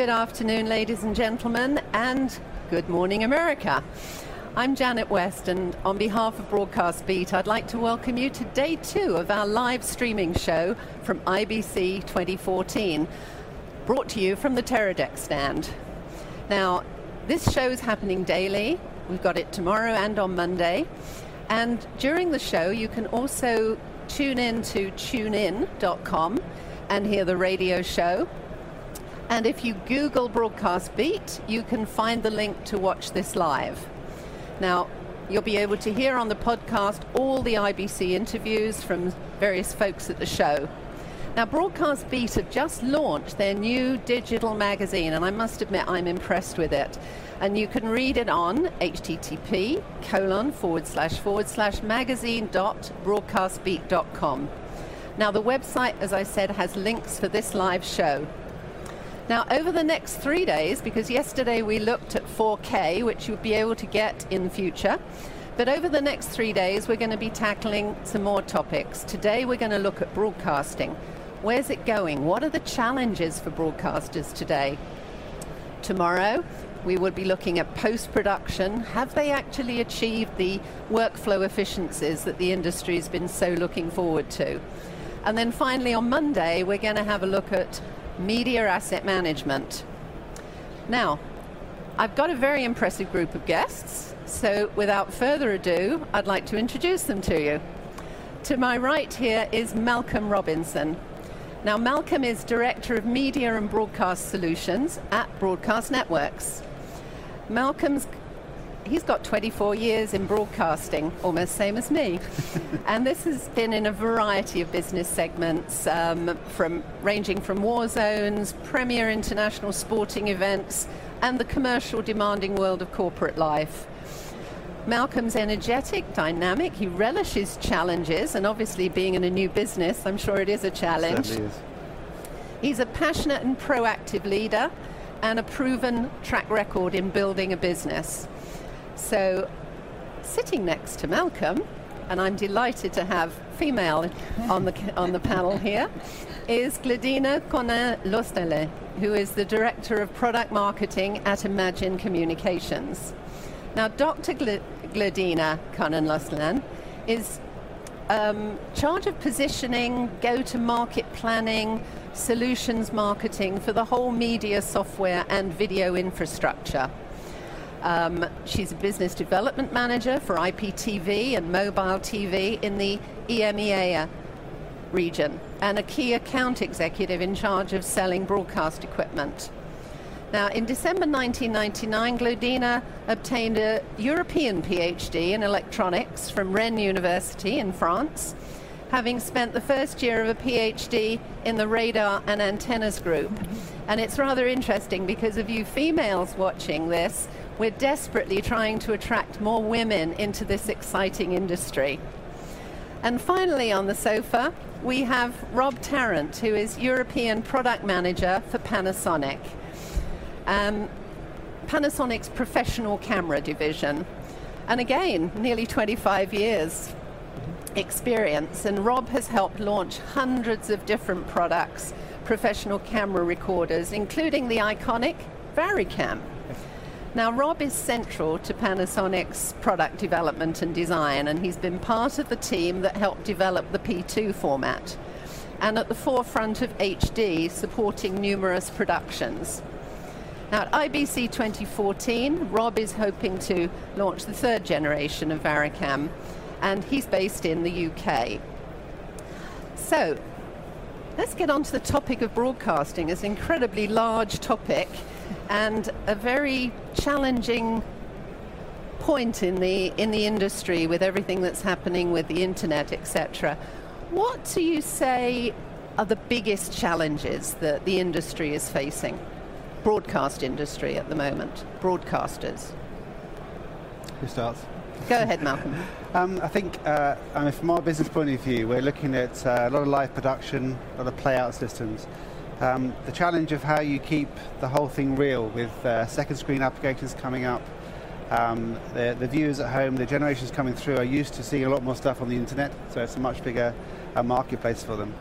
Good afternoon, ladies and gentlemen, and good morning, America. I'm Janet West, and on behalf of Broadcast Beat, I'd like to welcome you to day two of our live streaming show from IBC 2014, brought to you from the Teradek stand. Now, this show is happening daily. We've got it tomorrow and on Monday. And during the show, you can also tune in to tunein.com and hear the radio show. And if you Google Broadcast Beat, you can find the link to watch this live. Now, you'll be able to hear on the podcast all the IBC interviews from various folks at the show. Now, Broadcast Beat have just launched their new digital magazine, and I must admit I'm impressed with it. And you can read it on http colon forward slash forward slash magazine dot broadcastbeat.com. Now, the website, as I said, has links for this live show. Now, over the next three days, because yesterday we looked at 4K, which you'll be able to get in the future, but over the next three days, we're going to be tackling some more topics. Today, we're going to look at broadcasting. Where's it going? What are the challenges for broadcasters today? Tomorrow, we will be looking at post production. Have they actually achieved the workflow efficiencies that the industry has been so looking forward to? And then finally, on Monday, we're going to have a look at media asset management. Now, I've got a very impressive group of guests, so without further ado, I'd like to introduce them to you. To my right here is Malcolm Robinson. Now, Malcolm is Director of Media and Broadcast Solutions at Broadcast Networks. Malcolm's he's got 24 years in broadcasting, almost same as me. and this has been in a variety of business segments, um, from ranging from war zones, premier international sporting events, and the commercial demanding world of corporate life. Malcolm's energetic, dynamic. He relishes challenges, and obviously, being in a new business, I'm sure it is a challenge. Is. He's a passionate and proactive leader and a proven track record in building a business. So, sitting next to Malcolm, and I'm delighted to have female on the on the panel here, is Glodina Connan-Lostanlen, who is the director of product marketing at Imagine Communications. Now, Dr. Gl- Gladina Conin Lostelen is um, charge of positioning, go-to-market planning, solutions marketing for the whole media software and video infrastructure. Um, she's a business development manager for IPTV and mobile TV in the EMEA region and a key account executive in charge of selling broadcast equipment. Now, in December 1999, Glodina obtained a European PhD in electronics from Rennes University in France, having spent the first year of a PhD in the radar and antennas group. And it's rather interesting because of you females watching this, we're desperately trying to attract more women into this exciting industry. And finally, on the sofa, we have Rob Tarrant, who is European Product Manager for Panasonic. Um, Panasonic's professional camera division. And again, nearly 25 years experience. And Rob has helped launch hundreds of different products, professional camera recorders, including the iconic Varicam. Now, Rob is central to Panasonic's product development and design, and he's been part of the team that helped develop the P2 format and at the forefront of HD, supporting numerous productions. Now, at IBC 2014, Rob is hoping to launch the third generation of Varicam, and he's based in the UK. So, let's get on to the topic of broadcasting, it's an incredibly large topic and a very challenging point in the in the industry with everything that's happening with the internet, etc. What do you say are the biggest challenges that the industry is facing? Broadcast industry at the moment, broadcasters. Who starts? Go ahead, Malcolm. um, I think, uh, I mean, from our business point of view, we're looking at uh, a lot of live production, a lot of play-out systems. Um, the challenge of how you keep the whole thing real with uh, second screen applications coming up. Um, the, the, viewers at home, the generations coming through are used to seeing a lot more stuff on the internet, so it's a much bigger uh, marketplace for them.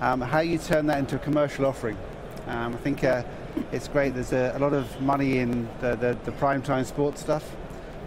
Um, how you turn that into a commercial offering Um, I think uh, it's great. There's a, a, lot of money in the, the, the prime time sports stuff.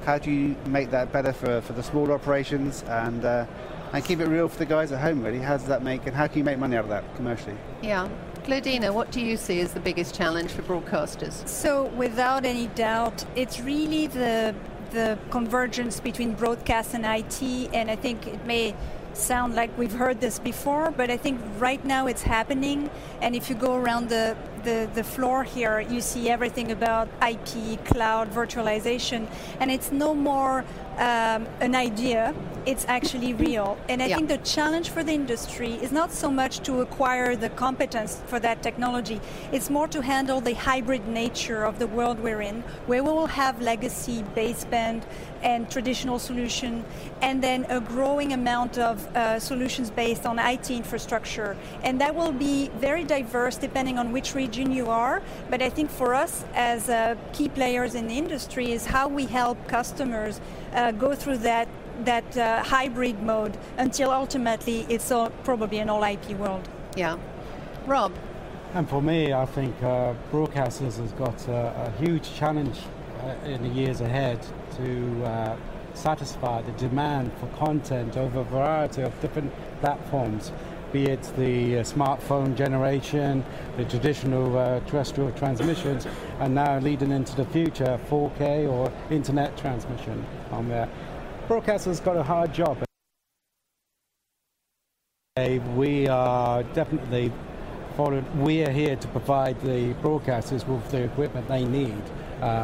How do you make that better for, for the smaller operations and uh, and keep it real for the guys at home? Really, how does that make and how can you make money out of that commercially? Yeah, Glodina, what do you see as the biggest challenge for broadcasters? So, without any doubt, it's really the the convergence between broadcast and IT, and I think it may sound like we've heard this before, but I think right now it's happening. And if you go around the, the, the, floor here, you see everything about IP, cloud, virtualization, and it's no more um, an idea, it's actually real. And I yeah. think the challenge for the industry is not so much to acquire the competence for that technology, it's more to handle the hybrid nature of the world we're in, where we will have legacy baseband and traditional solution, and then a growing amount of uh, solutions based on IT infrastructure. And that will be very diverse depending on which region you are. But I think for us as uh, key players in the industry is how we help customers uh, go through that that uh, hybrid mode until ultimately it's all, probably an all IP world. Yeah. Rob? And for me, I think uh, broadcasters has got a, a huge challenge uh, in the years ahead to uh, satisfy the demand for content over a variety of different platforms be it the uh, smartphone generation, the traditional uh, terrestrial transmissions, and now leading into the future 4K or internet transmission on there. Broadcasters got a hard job. We are definitely followed, we are here to provide the broadcasters with the equipment they need. Uh,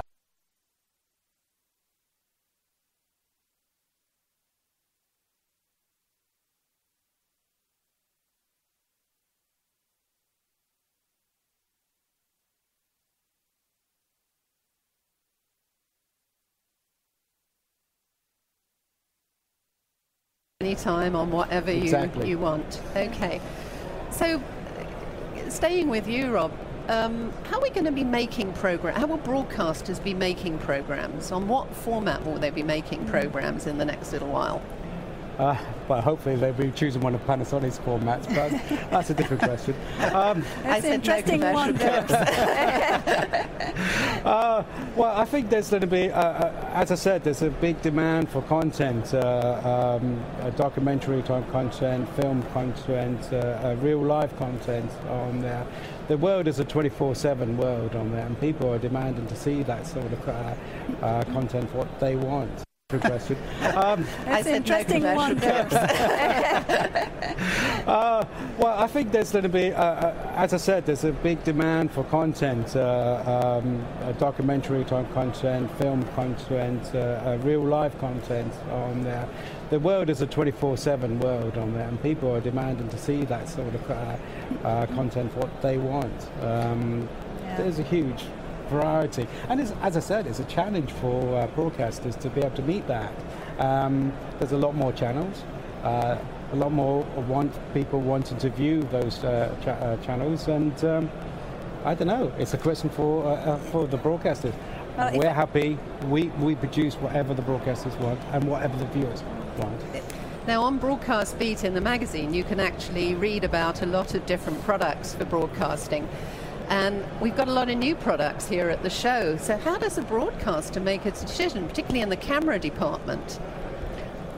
anytime on whatever exactly. you, you want. Okay. So, staying with you, Rob, um, how are we going to be making programs? How will broadcasters be making programs? On what format will they be making programs in the next little while? Uh, but hopefully they'll be choosing one of Panasonic's formats, but that's a different question. Um, that's an interesting no one. uh, well, I think there's going to be, uh, uh, as I said, there's a big demand for content, uh, um, documentary type content, film content, uh, uh, real life content on there. The world is a 24/7 world on there, and people are demanding to see that sort of content, what they want. Good question. Um, That's an interesting no one. uh, well, I think there's going to be, uh, uh, as I said, there's a big demand for content, uh, um, documentary type content, film content, uh, uh, real life content on there. The world is a 24/7 world on there, and people are demanding to see that sort of content, what they want. Um, yeah. There's a huge variety. And as I said, it's a challenge for uh, broadcasters to be able to meet that. Um, there's a lot more channels. Uh, a lot more want people wanting to view those uh, cha- uh, channels, and um, I don't know. It's a question for uh, uh, for the broadcasters. Well, We're happy. We we produce whatever the broadcasters want and whatever the viewers want. Now, on Broadcast Beat in the magazine, you can actually read about a lot of different products for broadcasting. And we've got a lot of new products here at the show. So, how does a broadcaster make a decision, particularly in the camera department?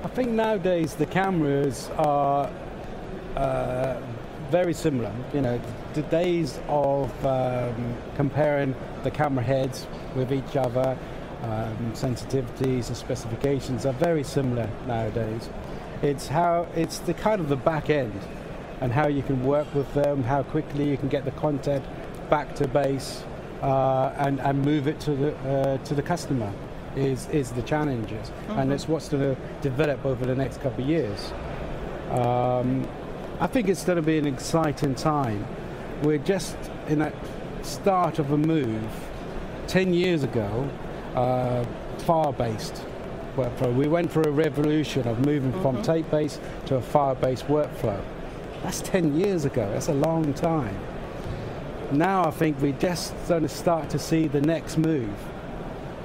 I think nowadays the cameras are uh, very similar. You know, the days of um, comparing the camera heads with each other, um, sensitivities and specifications are very similar nowadays. It's how it's the kind of the back end and how you can work with them, how quickly you can get the content back to base uh, and, and move it to the, uh, to the customer is, is the challenges. Mm-hmm. And it's what's going to develop over the next couple of years. Um, I think it's going to be an exciting time. We're just in that start of a move. 10 years ago, uh, file-based workflow. We went through a revolution of moving mm-hmm. from tape-based to a file-based workflow. That's 10 years ago. That's a long time. Now I think we're just going to start to see the next move,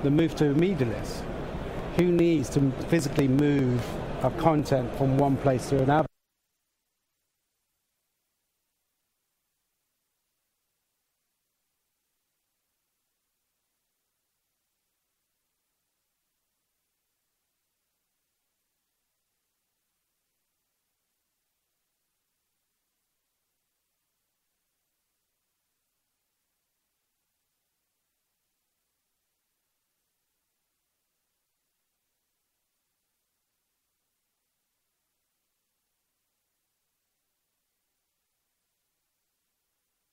the move to medialess. Who needs to physically move a content from one place to another?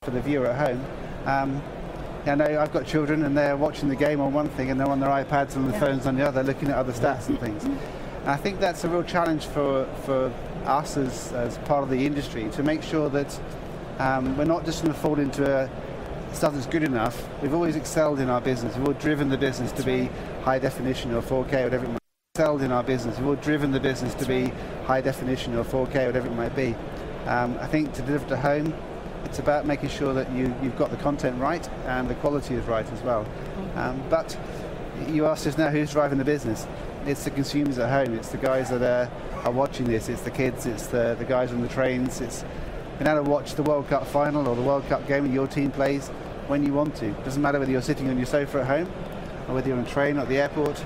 For the viewer at home. Um, I know I've got children and they're watching the game on one thing and they're on their iPads and the phones on the other, looking at other stats and things. And I think that's a real challenge for, for us as, as part of the industry to make sure that um, we're not just going to fall into a, stuff that's good enough. We've always excelled in our business. We've always driven the business to be high definition or 4K, whatever it might be. Excelled in our business. We've always driven the business to be high definition or 4K, whatever it might be. Um, I think to deliver to home, it's about making sure that you, you've got the content right and the quality is right as well. Mm-hmm. Um, but you asked us now who's driving the business. It's the consumers at home. It's the guys that are, are watching this. It's the kids. It's the, the guys on the trains. It's being able to watch the World Cup final or the World Cup game that your team plays when you want to. It doesn't matter whether you're sitting on your sofa at home or whether you're on a train or at the airport.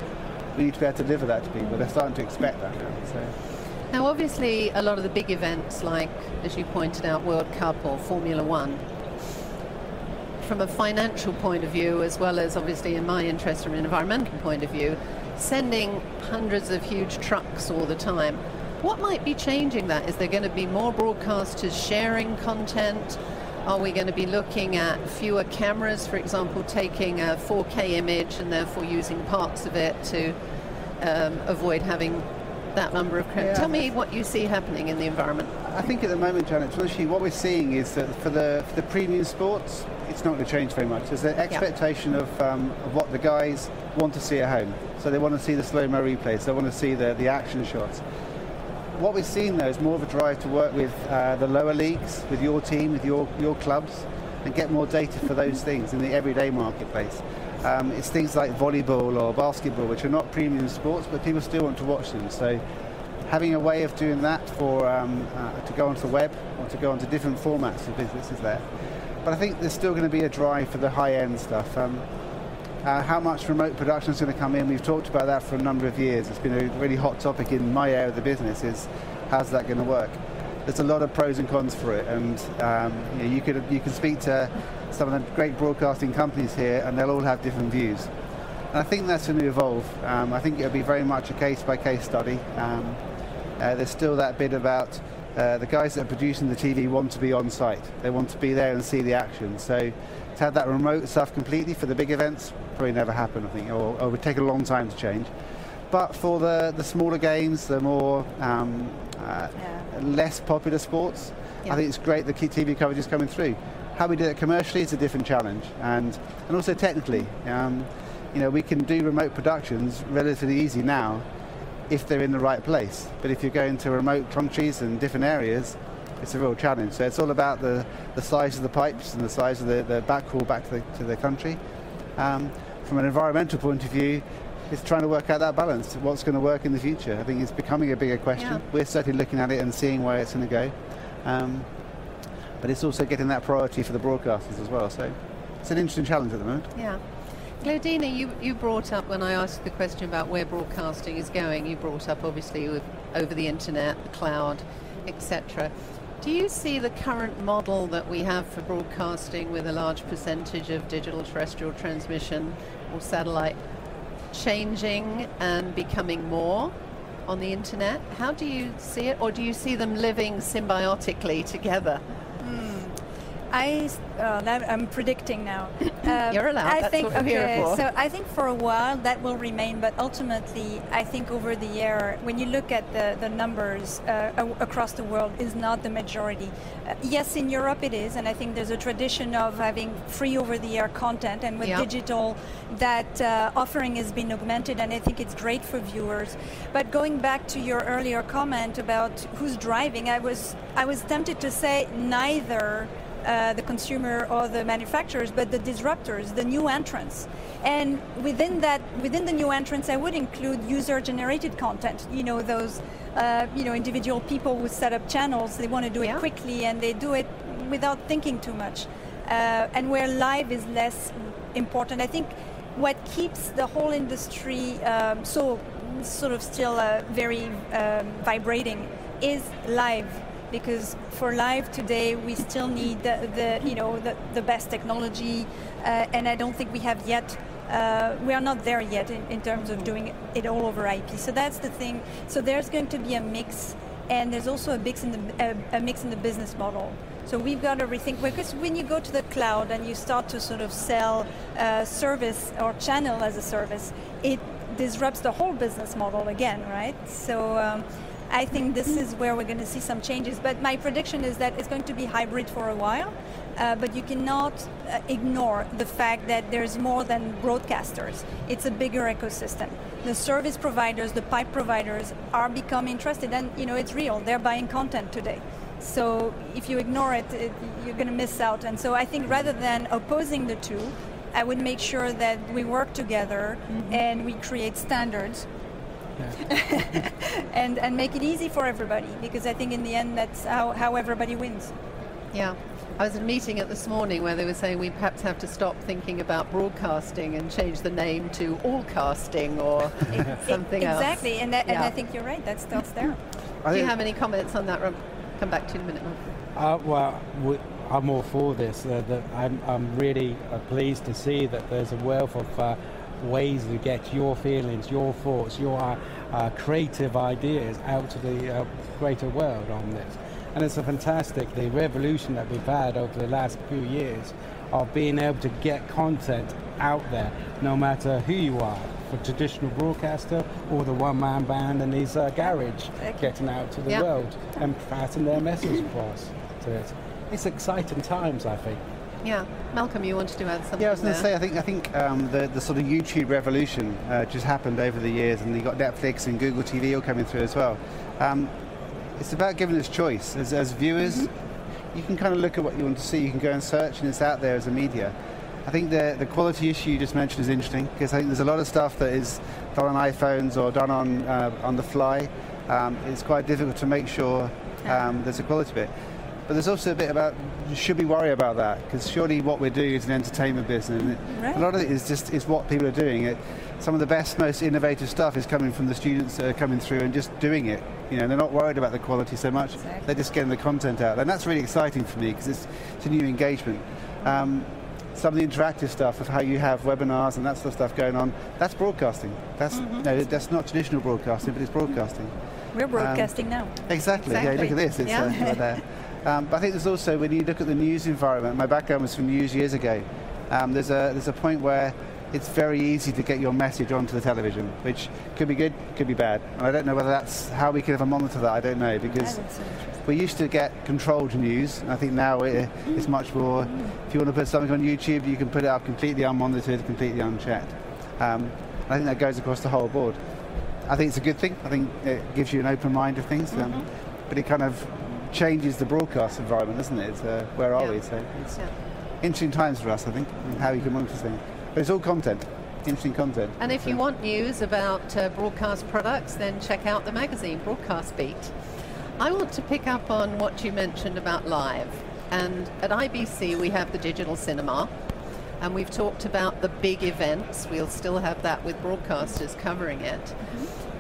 We need to be able to deliver that to people. They're starting to expect that now. So. Now, obviously, a lot of the big events, like, as you pointed out, World Cup or Formula One, from a financial point of view, as well as obviously in my interest from an environmental point of view, sending hundreds of huge trucks all the time. What might be changing that? Is there going to be more broadcasters sharing content? Are we going to be looking at fewer cameras, for example, taking a 4K image and therefore using parts of it to um, avoid having that number of credits. Yeah. Tell me what you see happening in the environment. I think at the moment, Janet, what we're seeing is that for the, for the premium sports, it's not going to change very much. There's an expectation yeah. of, um, of what the guys want to see at home. So they want to see the slow-mo replays, they want to see the, the action shots. What we're seeing though is more of a drive to work with uh, the lower leagues, with your team, with your, your clubs, and get more data for those things in the everyday marketplace. Um, it's things like volleyball or basketball, which are not premium sports, but people still want to watch them. So having a way of doing that for um, uh, to go onto the web or to go onto different formats of businesses there. But I think there's still going to be a drive for the high-end stuff. Um, uh, how much remote production is going to come in? We've talked about that for a number of years. It's been a really hot topic in my area of the business. Is how's that going to work? There's a lot of pros and cons for it, and um, you, know, you could you can speak to some of the great broadcasting companies here, and they'll all have different views. And I think that's going to evolve. Um, I think it'll be very much a case by case study. Um, uh, there's still that bit about uh, the guys that are producing the TV want to be on site. They want to be there and see the action. So to have that remote stuff completely for the big events probably never happen, I think, or, or would take a long time to change. But for the, the smaller games, the more um, uh, yeah. less popular sports, yeah. I think it's great the TV coverage is coming through. How we do it commercially is a different challenge, and and also technically. Um, you know, we can do remote productions relatively easy now if they're in the right place. But if you're going to remote countries and different areas, it's a real challenge. So it's all about the, the size of the pipes and the size of the, the backhaul back to the, to the country. Um, from an environmental point of view, it's trying to work out that balance. What's going to work in the future? I think it's becoming a bigger question. Yeah. We're certainly looking at it and seeing where it's going to go. Um, but it's also getting that priority for the broadcasters as well. So it's an interesting challenge at the moment. Yeah. Glodina, you, you brought up when I asked the question about where broadcasting is going, you brought up obviously with, over the internet, the cloud, etc. Do you see the current model that we have for broadcasting with a large percentage of digital terrestrial transmission or satellite changing and becoming more on the internet? How do you see it, or do you see them living symbiotically together? I, uh, I'm predicting now. Um, You're allowed. I That's think, okay. So I think for a while that will remain, but ultimately, I think over the year, when you look at the, the numbers uh, across the world, is not the majority. Uh, yes, in Europe it is, and I think there's a tradition of having free over-the-air content, and with digital, that uh, offering has been augmented, and I think it's great for viewers. But going back to your earlier comment about who's driving, I was I was tempted to say neither uh, the consumer or the manufacturers, but the disruptors, the new entrants. And within that, within the new entrants, I would include user-generated content. You know, those, uh, you know, individual people who set up channels. They want to do it quickly, and they do it without thinking too much. Uh, and where live is less important, I think what keeps the whole industry um, so sort of still uh, very um, vibrating is live because for live today we still need the, the you know the, the best technology uh, and I don't think we have yet uh, we are not there yet in, in, terms of doing it all over IP so that's the thing so there's going to be a mix and there's also a mix in the, a, a mix in the business model So we've got to rethink because when you go to the cloud and you start to sort of sell uh, service or channel as a service, it disrupts the whole business model again, right? So. Um, I think this is where we're going to see some changes. But my prediction is that it's going to be hybrid for a while. Uh, but you cannot uh, ignore the fact that there's more than broadcasters. It's a bigger ecosystem. The service providers, the pipe providers are becoming interested, and you know it's real. They're buying content today. So if you ignore it, it you're going to miss out. And so I think rather than opposing the two, I would make sure that we work together mm-hmm. and we create standards yeah. and and make it easy for everybody because I think in the end that's how, how everybody wins. Yeah. I was in a meeting at this morning where they were saying we perhaps have to stop thinking about broadcasting and change the name to all casting or something exactly. else. Exactly, and, that, yeah. and I think you're right. That's that's there. Do you have any comments on that? Rob? Come back to you in a minute. Uh, well, I'm all for this. Uh, I'm, I'm, really uh, pleased to see that there's a wealth of uh, ways to get your feelings, your thoughts, your uh, uh, creative ideas out to the greater world on this. And it's a fantastic, the revolution that we've had over the last few years of being able to get content out there, no matter who you are, for traditional broadcaster or the one-man band in his uh, garage, getting out to the yep. world and passing their message across to it. It's exciting times, I think. Yeah, Malcolm, you wanted to add something. Yeah, I was going to say, I think I think um, the the sort of YouTube revolution uh, just happened over the years, and you got Netflix and Google TV all coming through as well. Um, it's about giving us choice as, as viewers. Mm-hmm. You can kind of look at what you want to see. You can go and search, and it's out there as a media. I think the the quality issue you just mentioned is interesting because I think there's a lot of stuff that is done on iPhones or done on uh, on the fly. Um, it's quite difficult to make sure um, there's a quality bit. But there's also a bit about should we worry about that? Because surely what we're doing is an entertainment business. Right. A lot of it is just is what people are doing. It, some of the best, most innovative stuff is coming from the students that are coming through and just doing it. You know, they're not worried about the quality so much. Exactly. They're just getting the content out, and that's really exciting for me because it's, it's, a new engagement. Um, some of the interactive stuff of how you have webinars and that sort of stuff going on, that's broadcasting. That's mm-hmm. no, that's not traditional broadcasting, but it's broadcasting. We're broadcasting um, now. Exactly. exactly. Yeah, look at this. It's yeah. uh, there. Um, but I think there's also, when you look at the news environment, my background was from news years ago, um, there's, a, there's a point where it's very easy to get your message onto the television, which could be good, could be bad. And I don't know whether that's how we can ever monitor that, I don't know, because we used to get controlled news. And I think now it, it's much more, if you want to put something on YouTube, you can put it up completely unmonitored, completely unchecked. Um, I think that goes across the whole board. I think it's a good thing. I think it gives you an open mind of things, um, mm-hmm. but it kind of changes the broadcast environment, doesn't it? Uh, where are yeah. we? So it's yeah. interesting times for us, I think, how you can monitor things. But it's all content, interesting content. And if so. you want news about uh, broadcast products, then check out the magazine, Broadcast Beat. I want to pick up on what you mentioned about live. And at IBC, we have the digital cinema. And we've talked about the big events. We'll still have that with broadcasters covering it. Mm-hmm.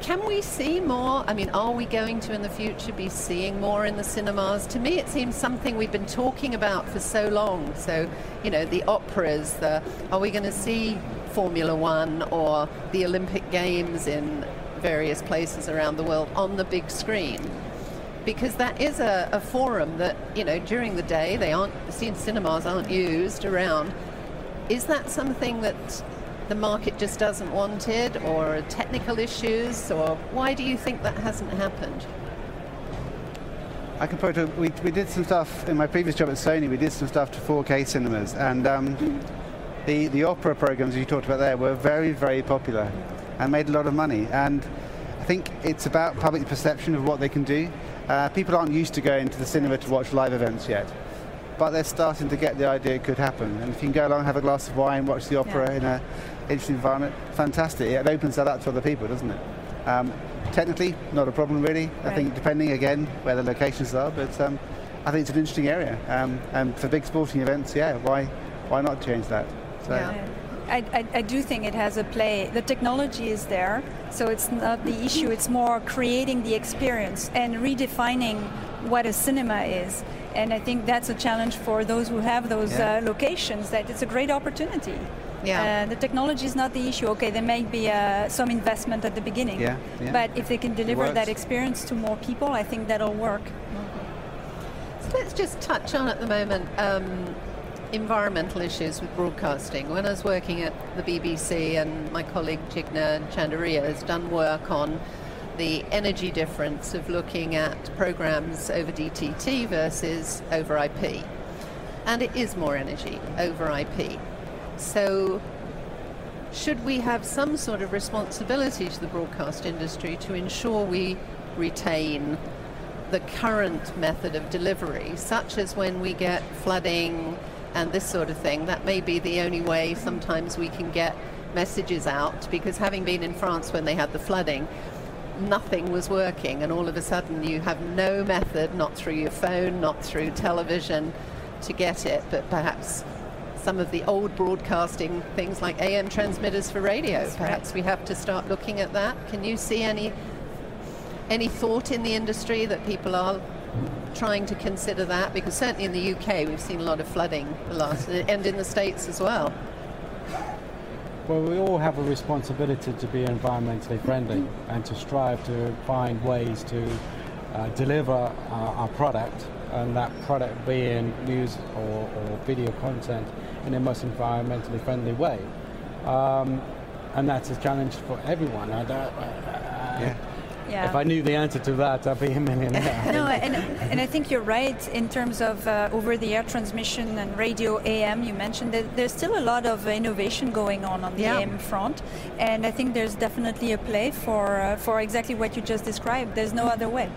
Can we see more? I mean, are we going to in the future be seeing more in the cinemas? To me, it seems something we've been talking about for so long. So, you know, the operas, the, are we going to see Formula One or the Olympic Games in various places around the world on the big screen? Because that is a, a forum that, you know, during the day, they aren't, cinemas aren't used around. Is that something that the market just doesn't want it, or technical issues, or why do you think that hasn't happened? I can put we, we did some stuff in my previous job at Sony. We did some stuff to 4K cinemas, and um, the the opera programs you talked about there were very very popular, and made a lot of money. And I think it's about public perception of what they can do. Uh, people aren't used to going to the cinema to watch live events yet but they're starting to get the idea it could happen. And if you can go along, have a glass of wine, watch the opera yeah. in an interesting environment, fantastic. It opens that up to other people, doesn't it? Um, technically, not a problem really. Right. I think depending again where the locations are, but um, I think it's an interesting area. Um, and for big sporting events, yeah, why why not change that? So. Yeah. I, I, I, do think it has a play. The technology is there, so it's not the issue. It's more creating the experience and redefining what a cinema is. And I think that's a challenge for those who have those yeah. uh, locations, that it's a great opportunity. Yeah. Uh, the technology is not the issue. Okay, there may be uh, some investment at the beginning, yeah, yeah. but if they can deliver that experience to more people, I think that'll work. So let's just touch on at the moment um, environmental issues with broadcasting. When I was working at the BBC and my colleague Jigna Chandaria has done work on the energy difference of looking at programs over DTT versus over IP. And it is more energy over IP. So should we have some sort of responsibility to the broadcast industry to ensure we retain the current method of delivery, such as when we get flooding and this sort of thing? That may be the only way sometimes we can get messages out because having been in France when they had the flooding, nothing was working, and all of a sudden you have no method, not through your phone, not through television, to get it, but perhaps some of the old broadcasting things like AM transmitters for radio. That's perhaps right. we have to start looking at that. Can you see any any thought in the industry that people are trying to consider that? Because certainly in the UK we've seen a lot of flooding the last, and in the States as well. Well, we all have a responsibility to be environmentally friendly and to strive to find ways to uh, deliver uh, our product and that product being news or, or, video content in a most environmentally friendly way. Um, and that's a challenge for everyone. I don't, uh, yeah. Yeah. If I knew the answer to that, I'd be a millionaire. no, and, and I think you're right in terms of uh, over-the-air transmission and radio AM. You mentioned that there's still a lot of innovation going on on the yeah. AM front, and I think there's definitely a play for uh, for exactly what you just described. There's no other way.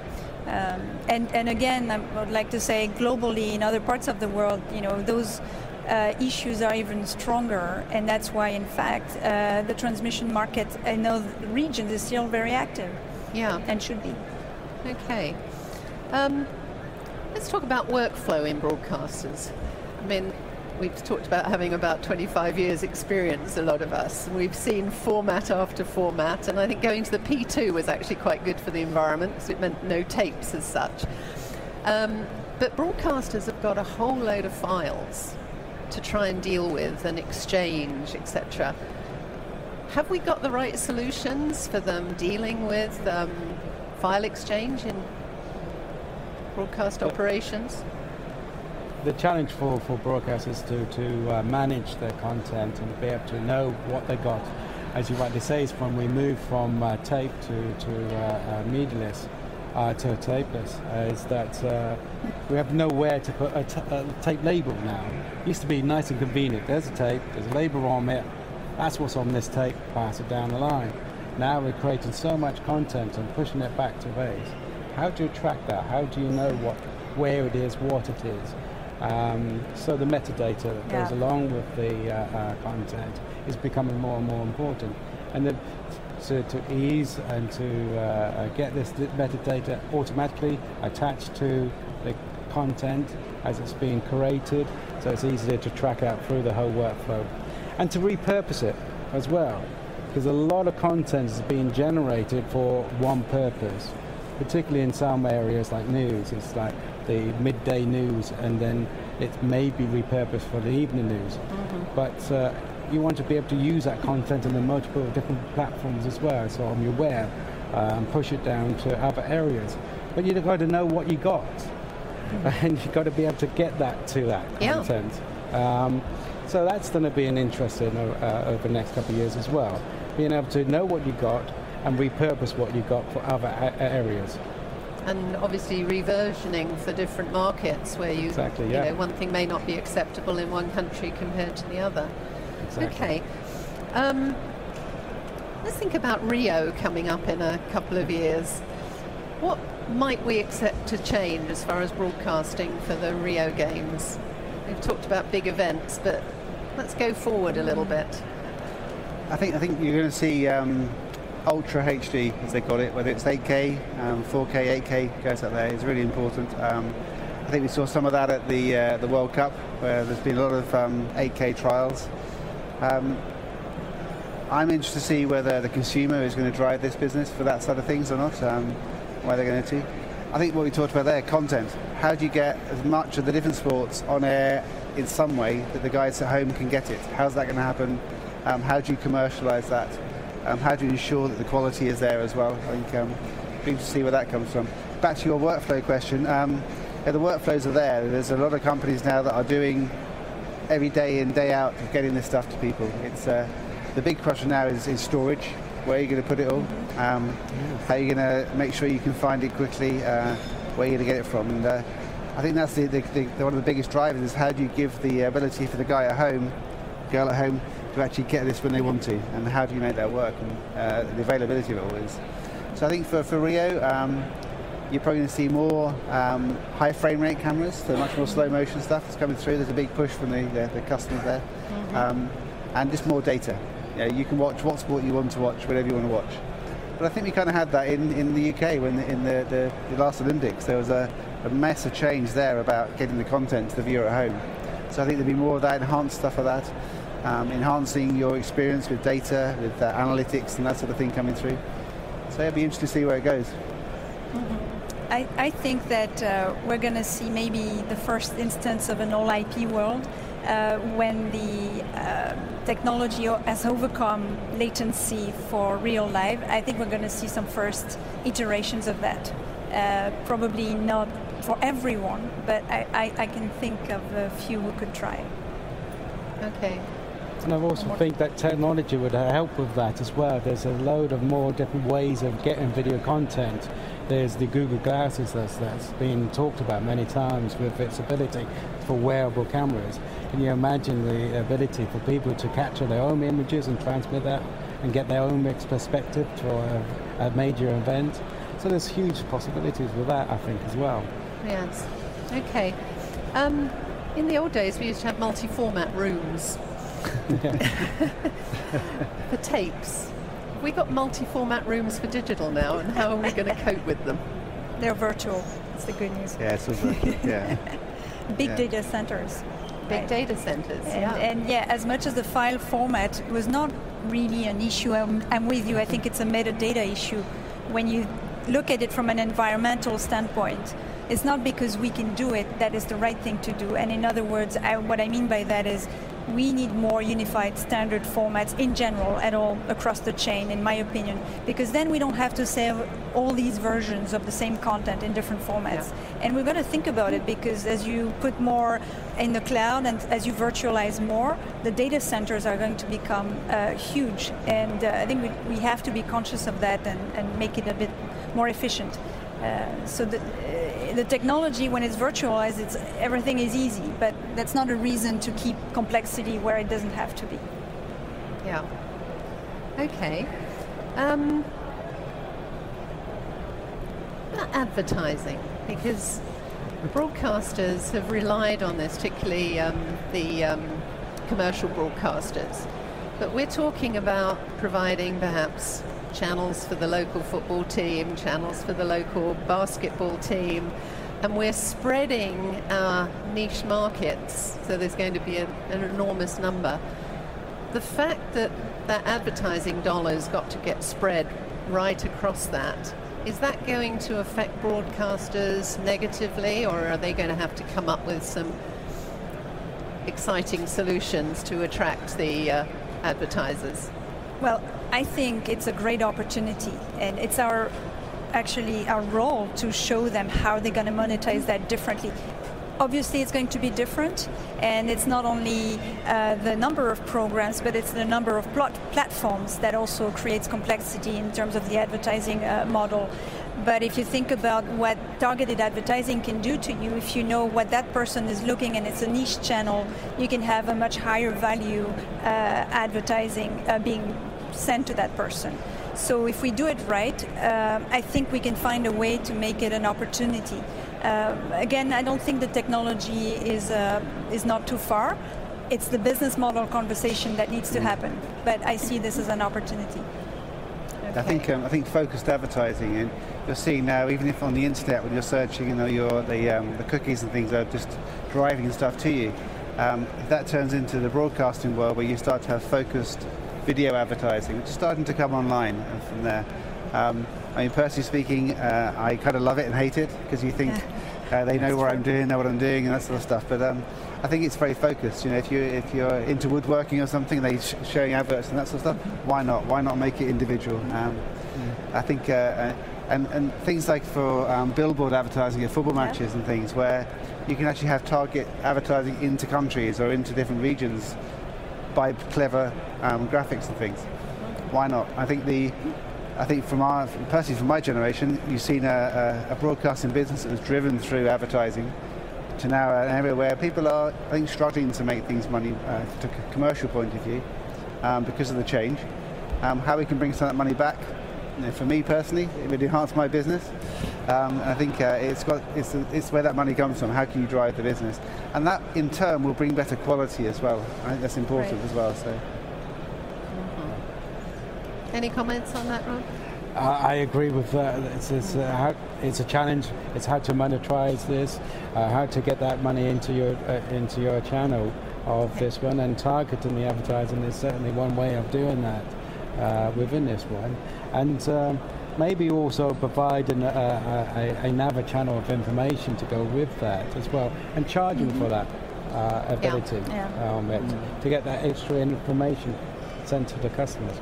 Um, and, and again, I would like to say globally in other parts of the world, you know, those uh, issues are even stronger, and that's why, in fact, uh, the transmission market in those regions is still very active. Yeah. And should be. Okay. Um, let's talk about workflow in broadcasters. I mean, we've talked about having about 25 years experience, a lot of us. We've seen format after format, and I think going to the P2 was actually quite good for the environment because it meant no tapes as such. Um, but broadcasters have got a whole load of files to try and deal with and exchange, etc. Have we got the right solutions for them dealing with um, file exchange in broadcast operations? The challenge for, for broadcasters to, to uh, manage their content and be able to know what they got, as you rightly say, is when we move from uh, tape to, to uh, uh medialess uh, to tapeless, is that uh, we have nowhere to put a, tape label now. Used to be nice and convenient. There's a tape, there's a label on it, that's what's on this tape, pass it down the line. Now we're creating so much content and pushing it back to base. How do you track that? How do you know what, where it is, what it is? Um, so the metadata that yeah. goes along with the uh, uh, content is becoming more and more important. And the, to, to, ease and to uh, uh get this metadata automatically attached to the content as it's being created, so it's easier to track out through the whole workflow and to repurpose it as well. Because a lot of content is being generated for one purpose, particularly in some areas like news. It's like the midday news, and then it may be repurposed for the evening news. Mm-hmm. But uh, you want to be able to use that content in the multiple different platforms as well, so on your web, um, push it down to other areas. But you've got to know what you got. and you've got to be able to get that to that content. Um, so that's going to be an interesting uh, over the next couple of years as well. Being able to know what you've got and repurpose what you've got for other a- areas. And obviously reversioning for different markets where you, exactly, yeah. you know, one thing may not be acceptable in one country compared to the other. Exactly. Okay. Um, let's think about Rio coming up in a couple of years. What might we expect a change as far as broadcasting for the Rio Games? We've talked about big events, but let's go forward a little bit. I think I think you're going to see um, Ultra HD, as they call it, whether it's 8K, um, 4K, 8K goes up there is really important. Um, I think we saw some of that at the uh, the World Cup, where there's been a lot of 8K um, trials. Um, I'm interested to see whether the consumer is going to drive this business for that side of things or not. Um, why they're going to. I think what we talked about there, content. How do you get as much of the different sports on air in some way that the guys at home can get it? How's that going to happen? Um, how do you commercialise that? Um, how do you ensure that the quality is there as well? I think um, be to see where that comes from. Back to your workflow question. Um, yeah, the workflows are there. There's a lot of companies now that are doing every day in, day out of getting this stuff to people. It's uh, the big question now is, is storage. Where are you going to put it all? Um, how are you going to make sure you can find it quickly? Uh, where are you going to get it from? And uh, I think that's the, the, the, one of the biggest drivers is how do you give the ability for the guy at home, girl at home, to actually get this when they want to, and how do you make that work, and uh, the availability of it all is. So I think for, for Rio, um, you're probably going to see more um, high frame rate cameras, so much more slow motion stuff is coming through. There's a big push from the, the, the customers there. Mm-hmm. Um, and just more data. You, know, you can watch what sport you want to watch, whatever you want to watch. But I think we kind of had that in, in the UK when in the, the, the last Olympics. There was a, a massive change there about getting the content to the viewer at home. So I think there'll be more of that, enhanced stuff of that, um, enhancing your experience with data, with uh, analytics and that sort of thing coming through. So it'll be interesting to see where it goes. Mm-hmm. I, I think that uh, we're going to see maybe the first instance of an all IP world uh, when the uh, technology has overcome latency for real life. I think we're going to see some first iterations of that. Uh, probably not for everyone, but I, I, I, can think of a few who could try. Okay. And I also think that technology would help with that as well. There's a load of more different ways of getting video content there's the Google Glasses that's, that's been talked about many times with its ability for wearable cameras. Can you imagine the ability for people to capture their own images and transmit that and get their own mixed perspective to a, a major event? So there's huge possibilities with that, I think, as well. Yes. Okay. Um, in the old days, we used to have multi-format rooms for tapes We've got multi-format rooms for digital now, and how are we going to cope with them? They're virtual. That's the good news. Yeah, it's virtual. Yeah. Big yeah. data centers. Big right. data centers. And, yeah. and yeah, as much as the file format was not really an issue, I'm, I'm with you. I think it's a metadata issue. When you look at it from an environmental standpoint, it's not because we can do it that is the right thing to do. And in other words, I, what I mean by that is we need more unified standard formats in general at all across the chain, in my opinion, because then we don't have to save all these versions of the same content in different formats. Yeah. And we're going to think about it because as you put more in the cloud and as you virtualize more, the data centers are going to become uh, huge. And uh, I think we, we have to be conscious of that and, and make it a bit more efficient. Uh, so the, uh, the technology, when it's virtualized, it's, everything is easy, but that's not a reason to keep complexity where it doesn't have to be. Yeah. Okay. Um, advertising, because broadcasters have relied on this, particularly um, the um, commercial broadcasters. But we're talking about providing perhaps channels for the local football team, channels for the local basketball team, and we're spreading our niche markets, so there's going to be a, an enormous number. The fact that that advertising dollars got to get spread right across that, is that going to affect broadcasters negatively, or are they going to have to come up with some exciting solutions to attract the uh, advertisers? Well, I think it's a great opportunity, and it's our actually our role to show them how they're going to monetize that differently. Obviously, it's going to be different, and it's not only uh, the number of programs, but it's the number of plot platforms that also creates complexity in terms of the advertising uh, model. But if you think about what targeted advertising can do to you, if you know what that person is looking and it's a niche channel, you can have a much higher value uh, advertising uh, being sent to that person. So if we do it right, uh, I think we can find a way to make it an opportunity. Uh, again, I don't think the technology is uh, is not too far. It's the business model conversation that needs to happen. But I see this as an opportunity. Okay. I think um, I think focused advertising, and you're seeing now, even if on the internet when you're searching, you know, your the um, the cookies and things are just driving stuff to you. Um, if that turns into the broadcasting world where you start to have focused video advertising, which is starting to come online and from there. Um, I mean, personally speaking, uh, I kind of love it and hate it because you think uh, they know what I'm doing, know what I'm doing, and that sort of stuff. But um, I think it's very focused. You know, if you if you're into woodworking or something, they sh- showing adverts and that sort of stuff. Why not? Why not make it individual? Um, mm. I think uh, uh And, and things like for um, billboard advertising at football Yeah. matches and things where you can actually have target advertising into countries or into different regions by clever um, graphics and things. Why not? I think the I think from our personally from my generation, you've seen a, a, a broadcasting business that was driven through advertising to now an area where people are I think struggling to make things money uh, to a commercial point of view um, because of the change. Um, how we can bring some of that money back. You know, for me personally, it would enhance my business. Um, and I think uh, it's got it's, it's where that money comes from. How can you drive the business? And that in turn will bring better quality as well. I think that's important Right. as well. So. Any comments on that, Ron? I I agree with that. It's, it's, uh, how, it's a challenge. It's how to monetize this, uh, how to get that money into your uh, into your channel of this one, and targeting the advertising is certainly one way of doing that uh, within this one, and um, maybe also providing a, a, a, another channel of information to go with that as well, and charging for that uh, ability Yeah. um, it, to get that extra information sent to the customers.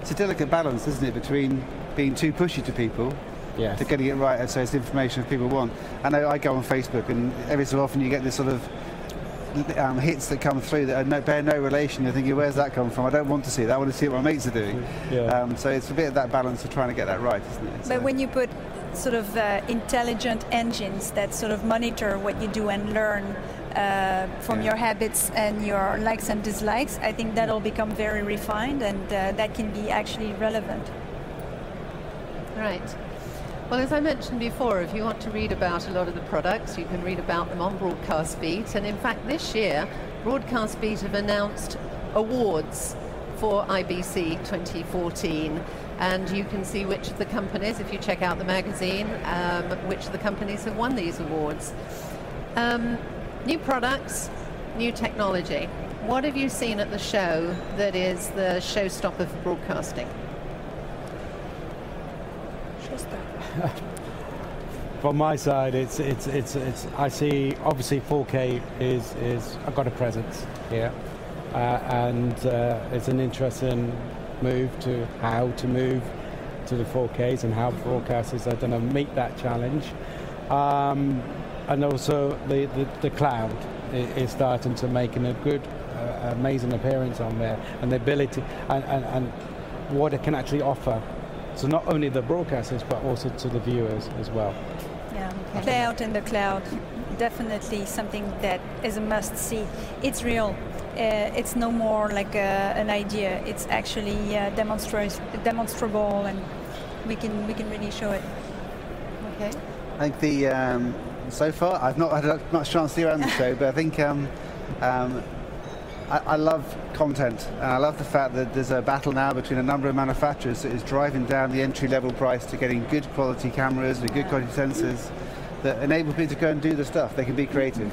It's a delicate balance, isn't it, between being too pushy to people Yes. to getting it right and so it's information that people want. I know I go on Facebook and every so often you get this sort of um, hits that come through that are no, bear no relation. You're thinking, where's that come from? I don't want to see that. I want to see what my mates are doing. Yeah. Um, so it's a bit of that balance of trying to get that right, isn't it? So- But when you put sort of uh, intelligent engines that sort of monitor what you do and learn uh, from Yeah. your habits and your likes and dislikes, I think that'll become very refined and uh, that can be actually relevant. Right. Well, as I mentioned before, if you want to read about a lot of the products, you can read about them on Broadcast Beat. And in fact, this year, Broadcast Beat have announced awards for IBC 2014. And you can see which of the companies, if you check out the magazine, um, which of the companies have won these awards. Um, new products, new technology. What have you seen at the show that is the showstopper for broadcasting? From my side, it's it's it's it's. I see obviously 4K is is. I've got a presence here, uh, and uh, it's an interesting move to how to move to the 4Ks and how broadcasters are going to meet that challenge, um, and also the, the the cloud is starting to making a good, uh, amazing appearance on there, and the ability and, and, and what it can actually offer. So not only the broadcasters, but also to the viewers as well. Yeah, Okay. cloud and the cloud, definitely something that is a must see. It's real. Uh, it's no more like a, an idea. It's actually uh, demonstra- demonstrable, and we can we can really show it. Okay. I think the um, so far I've not had much chance to see around the show, but I think um, um, I, love content, and I love the fact that there's a battle now between a number of manufacturers that is driving down the entry level price to getting good quality cameras and good quality sensors that enable people to go and do the stuff. They can be creative.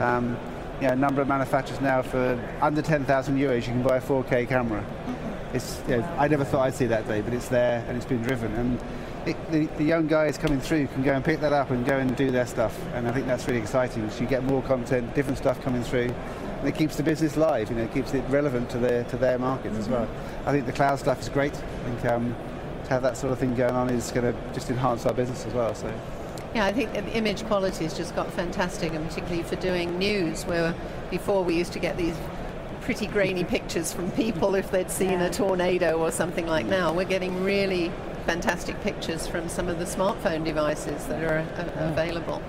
Um, a number of manufacturers now for under 10,000 euros you can buy a 4K camera. It's, you know, I never thought I'd see that day, but it's there and it's been driven. And it, the, the young guys coming through can go and pick that up and go and do their stuff. And I think that's really exciting. So you get more content, different stuff coming through, and it keeps the business live. You know, it keeps it relevant to their to their markets as well. I think the cloud stuff is great. I think um, to have that sort of thing going on is going to just enhance our business as well. So. Yeah, I think the image quality has just got fantastic, and particularly for doing news, where before we used to get these pretty grainy pictures from people if they'd seen Yeah. a tornado or something like now. We're getting really fantastic pictures from some of the smartphone devices that are uh, available.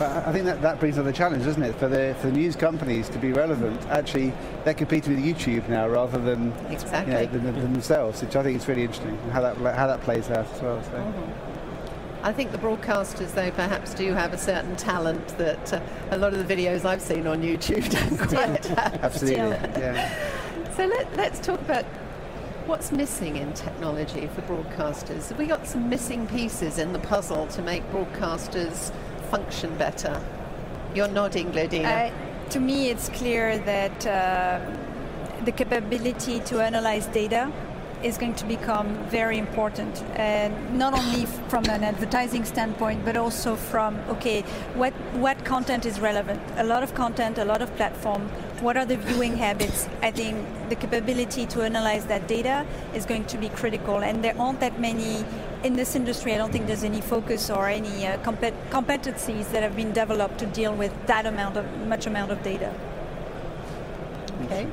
I- I think that, that brings another challenge, doesn't it? For the for the news companies to be relevant, actually they're competing with YouTube now rather than you know, Exactly. than, than themselves, which I think is really interesting how that how that plays out as well. So. I think the broadcasters, though, perhaps do have a certain talent that uh, a lot of the videos I've seen on YouTube don't quite have. Absolutely, yeah. So let, let's talk about what's missing in technology for broadcasters. Have we got some missing pieces in the puzzle to make broadcasters function better? You're nodding, Glodina. Uh, to me, it's clear that uh, the capability to analyze data is going to become very important, and not only from an advertising standpoint, but also from okay, what what content is relevant? A lot of content, a lot of platform what are the viewing habits? I think the capability to analyze that data is going to be critical, and there aren't that many in this industry. I don't think there's any focus or any uh, compet- competencies that have been developed to deal with that amount of much amount of data. Okay.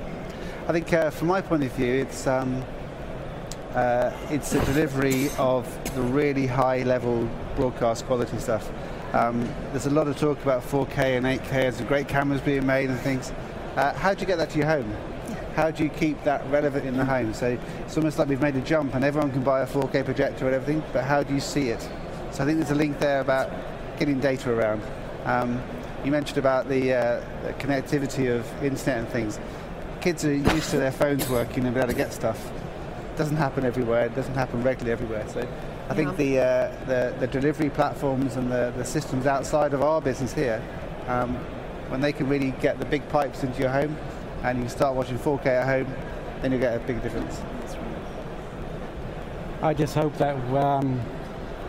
I think, uh, from my point of view, it's um, uh, it's the delivery of the really high-level broadcast quality stuff. Um, there's a lot of talk about 4K and 8K. There's great cameras being made and things. Uh, how do you get that to your home? How do you keep that relevant in the home? So it's almost like we've made a jump and everyone can buy a 4K projector and everything, but how do you see it? So I think there's a link there about getting data around. Um, you mentioned about the, uh, the, connectivity of internet and things. Kids are used to their phones working and be able to get stuff. It doesn't happen everywhere. It doesn't happen regularly everywhere. So I think yeah. the, uh, the, the delivery platforms and the, the systems outside of our business here, um, when they can really get the big pipes into your home, and you start watching 4K at home, then you get a big difference. I just hope that um,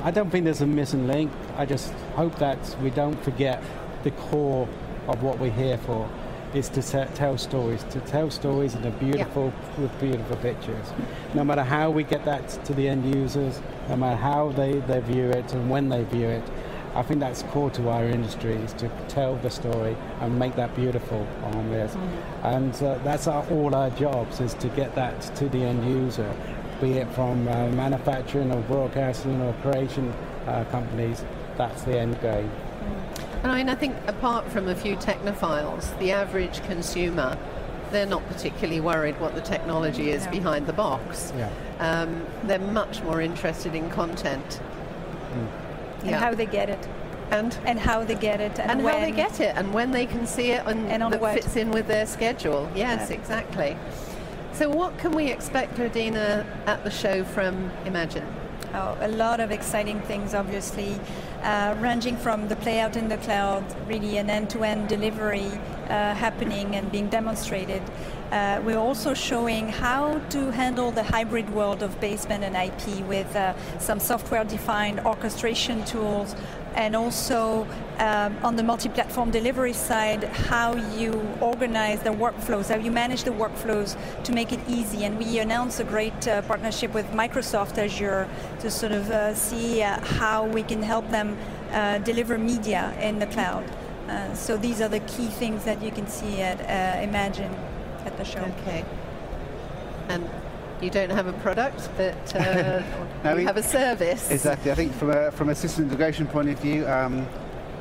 I don't think there's a missing link. I just hope that we don't forget the core of what we're here for is to tell stories, to tell stories in a beautiful, yeah. with beautiful pictures. No matter how we get that to the end users, no matter how they, they view it and when they view it, I think that's core to our industry is to tell the story and make that beautiful on this. Mm-hmm. And uh, that's our, all our jobs is to get that to the end user, be it from uh, manufacturing or broadcasting or creation uh, companies. That's the end game. And I mean, I think apart from a few technophiles, the average consumer, they're not particularly worried what the technology is behind the box. Yeah. Um, they're much more interested in content. Mm. And yeah. how they get it. And, and how they get it and, and how they get it and when they can see it and, and that fits in with their schedule yes yeah. exactly so what can we expect Glodina at the show from Imagine Oh, a lot of exciting things, obviously, uh, ranging from the play out in the cloud, really an end-to-end delivery uh, happening and being demonstrated. Uh, we're also showing how to handle the hybrid world of baseband and IP with uh, some software-defined orchestration tools, and also um, on the multi-platform delivery side, how you organize the workflows, how you manage the workflows to make it easy. And we announced a great uh, partnership with Microsoft Azure to sort of uh, see uh, how we can help them uh, deliver media in the cloud. Uh, so these are the key things that you can see at uh, Imagine at the show. Okay. And you don't have a product, but uh, no, you we, have a service. Exactly. I think from a from a system integration point of view, um,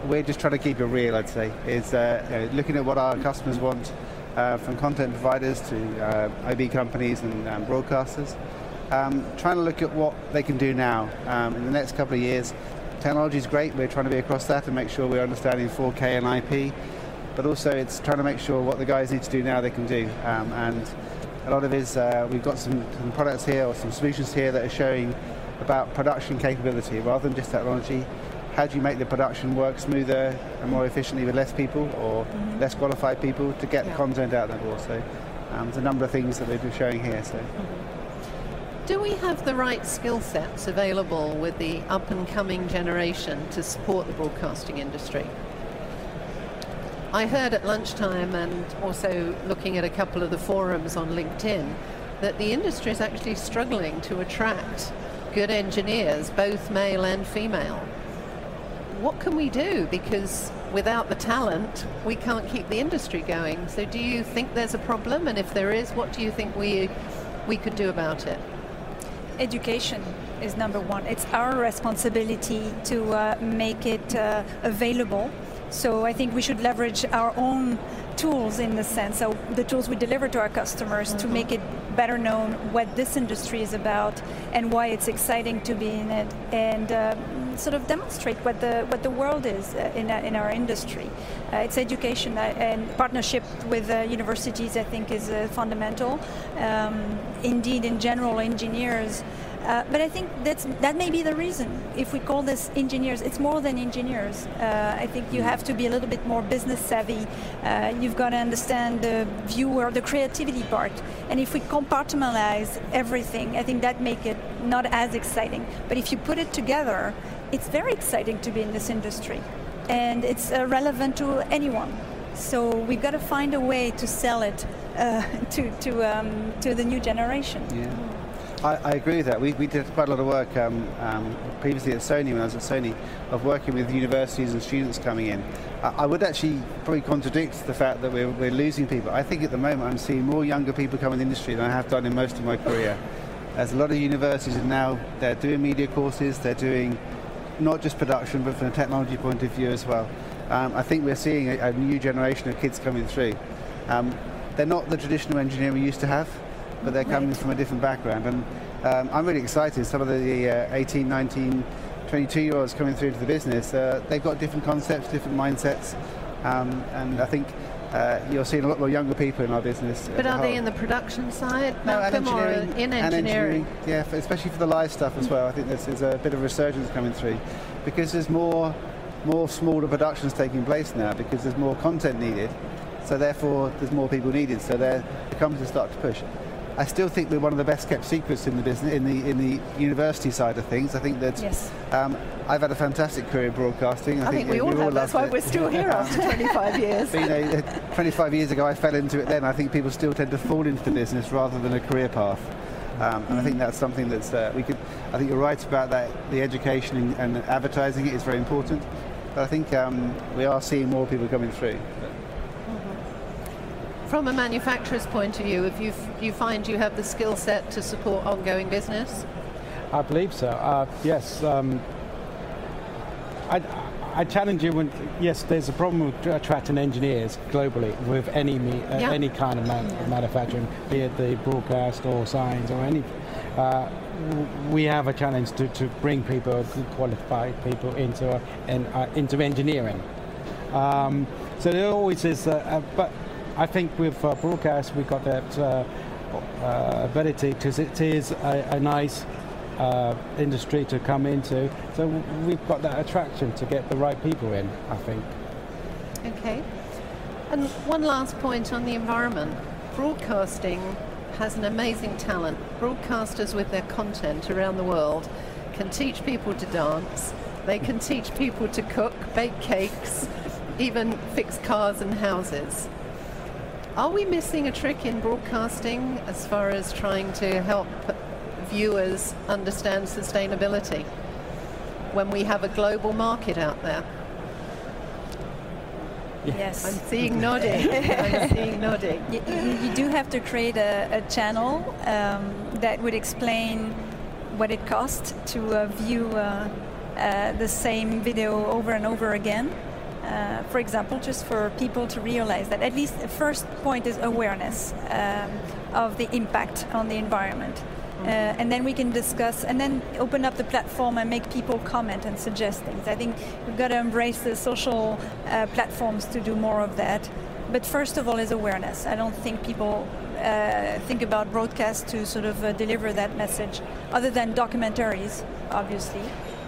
we're just trying to keep it real. I'd say is uh, you know, looking at what our customers want uh, from content providers to uh, IB companies and um, broadcasters. Um, trying to look at what they can do now um, in the next couple of years. Technology is great. We're trying to be across that and make sure we're understanding 4K and IP. But also, it's trying to make sure what the guys need to do now they can do. Um, and a lot of it is uh, we've got some, some, products here or some solutions here that are showing about production capability rather than just technology. How do you make the production work smoother and more efficiently with less people or mm-hmm. less qualified people to get yeah. the content out the door? So um, there's a number of things that they've been showing here. So. Mm-hmm. Do we have the right skill sets available with the up and coming generation to support the broadcasting industry? I heard at lunchtime and also looking at a couple of the forums on LinkedIn that the industry is actually struggling to attract good engineers, both male and female. What can we do? Because without the talent, we can't keep the industry going. So, do you think there's a problem? And if there is, what do you think we, we could do about it? Education is number one. It's our responsibility to uh, make it uh, available so I think we should leverage our own tools in the sense, so the tools we deliver to our customers mm-hmm. to make it better known what this industry is about and why it's exciting to be in it, and uh, sort of demonstrate what the what the world is uh, in, uh, in our industry. Uh, it's education uh, and partnership with uh, universities. I think is fundamental. Um, indeed, in general, engineers. Uh, but I think that's that may be the reason. If we call this engineers, it's more than engineers. Uh, I think you have to be a little bit more business savvy. Uh, you've got to understand the viewer, the creativity part. And if we compartmentalize everything, I think that make it not as exciting. But if you put it together, it's very exciting to be in this industry, and it's uh, relevant to anyone. So we've got to find a way to sell it uh, to to um, to the new generation. Yeah. I, I, agree with that. We, we did quite a lot of work um, um, previously at Sony, when I was at Sony, of working with universities and students coming in. I, I would actually probably contradict the fact that we're, we're, losing people. I think at the moment I'm seeing more younger people come in the industry than I have done in most of my career. There's a lot of universities are now, they're doing media courses, they're doing not just production, but from a technology point of view as well. Um, I think we're seeing a, a, new generation of kids coming through. Um, they're not the traditional engineer we used to have but they're coming right. from a different background. And um, I'm really excited. Some of the uh, 18, 19, 22 year olds coming through into the business, uh, they've got different concepts, different mindsets, um, and I think uh, you're seeing a lot more younger people in our business. But are they in the production side, no, Malcolm, or in engineering? engineering? Yeah, for, especially for the live stuff as well. I think there's, there's, a bit of resurgence coming through because there's more, more smaller productions taking place now because there's more content needed. So therefore, there's more people needed. So the companies start to push. I still think we're one of the best kept secrets in the business, in the in the university side of things. I think that yes. um, I've had a fantastic career in broadcasting. I, I think, think, we all have. That's why it. we're still here after 25 years. you know, 25 years ago, I fell into it. Then I think people still tend to fall into the business rather than a career path. Um, and I think that's something that's uh, we could. I think you're right about that. The education and, advertising it is very important. But I think um, we are seeing more people coming through. From a manufacturer's point of view, if you, you find you have the skill set to support ongoing business? I believe so. Uh, yes. Um, I, I challenge you when, yes, there's a problem with attracting engineers globally with any me, uh, yeah. any kind of man, manufacturing, be it the broadcast or science or any. Uh, we have a challenge to, to bring people, qualified people into uh, in, uh, into engineering. Um, so there always is, uh, but I think with uh, broadcast we've got that uh, uh, ability because it is a, a nice uh, industry to come into. So we've got that attraction to get the right people in, I think. Okay. And one last point on the environment. Broadcasting has an amazing talent. Broadcasters with their content around the world can teach people to dance, they can teach people to cook, bake cakes, even fix cars and houses. Are we missing a trick in broadcasting as far as trying to help viewers understand sustainability when we have a global market out there? Yes. I'm seeing nodding. I'm seeing nodding. You, you, do have to create a, a channel um, that would explain what it costs to uh, view uh, uh, the same video over and over again. Uh, for example, just for people to realize that at least the first point is awareness um, of the impact on the environment. Uh, and then we can discuss and then open up the platform and make people comment and suggest things. I think we've got to embrace the social uh, platforms to do more of that. But first of all, is awareness. I don't think people uh, think about broadcast to sort of uh, deliver that message, other than documentaries, obviously.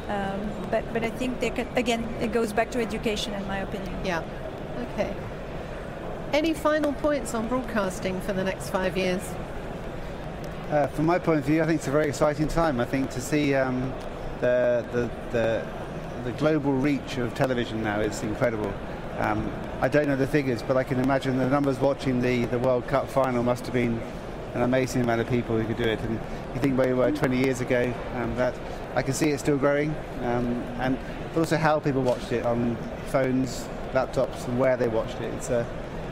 Um, but but I think could, again it goes back to education in my opinion. Yeah. Okay. Any final points on broadcasting for the next five years? Uh, from my point of view, I think it's a very exciting time. I think to see um, the, the, the the global reach of television now is incredible. Um, I don't know the figures, but I can imagine the numbers watching the, the World Cup final must have been an amazing amount of people who could do it. And you think where we were 20 years ago, um, that I can see it still growing, um, and also how people watched it on phones, laptops, and where they watched it. It's a,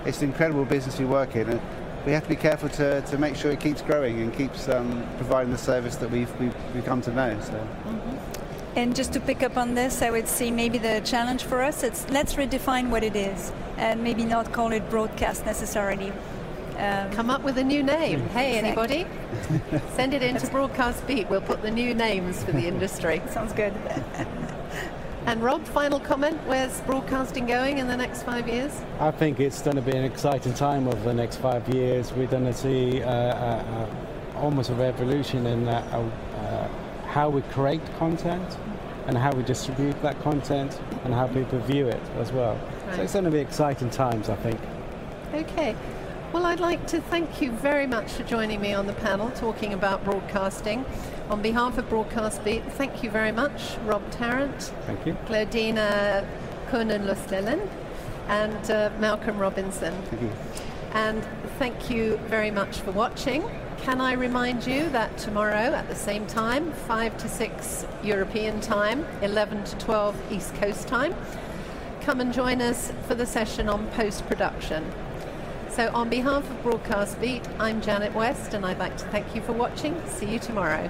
it's an incredible business we work in, and we have to be careful to, to make sure it keeps growing and keeps um, providing the service that we've, we've, we've come to know. So. Mm-hmm. And just to pick up on this, I would say maybe the challenge for us it's let's redefine what it is, and maybe not call it broadcast necessarily. Um, Come up with a new name. Hey, anybody? Send it into Broadcast Beat. We'll put the new names for the industry. Sounds good. and Rob, final comment. Where's broadcasting going in the next five years? I think it's going to be an exciting time over the next five years. We're going to see uh, uh, uh, almost a revolution in uh, uh, how we create content and how we distribute that content and how people view it as well. Right. So it's going to be exciting times, I think. Okay. Well, I'd like to thank you very much for joining me on the panel talking about broadcasting. On behalf of Broadcast Beat, thank you very much, Rob Tarrant. Thank you. Glodina Connan-Lostanlen. and uh, Malcolm Robinson. Thank you. And thank you very much for watching. Can I remind you that tomorrow at the same time, 5 to 6 European time, 11 to 12 East Coast time, come and join us for the session on post production. So, on behalf of Broadcast Beat, I'm Janet West, and I'd like to thank you for watching. See you tomorrow.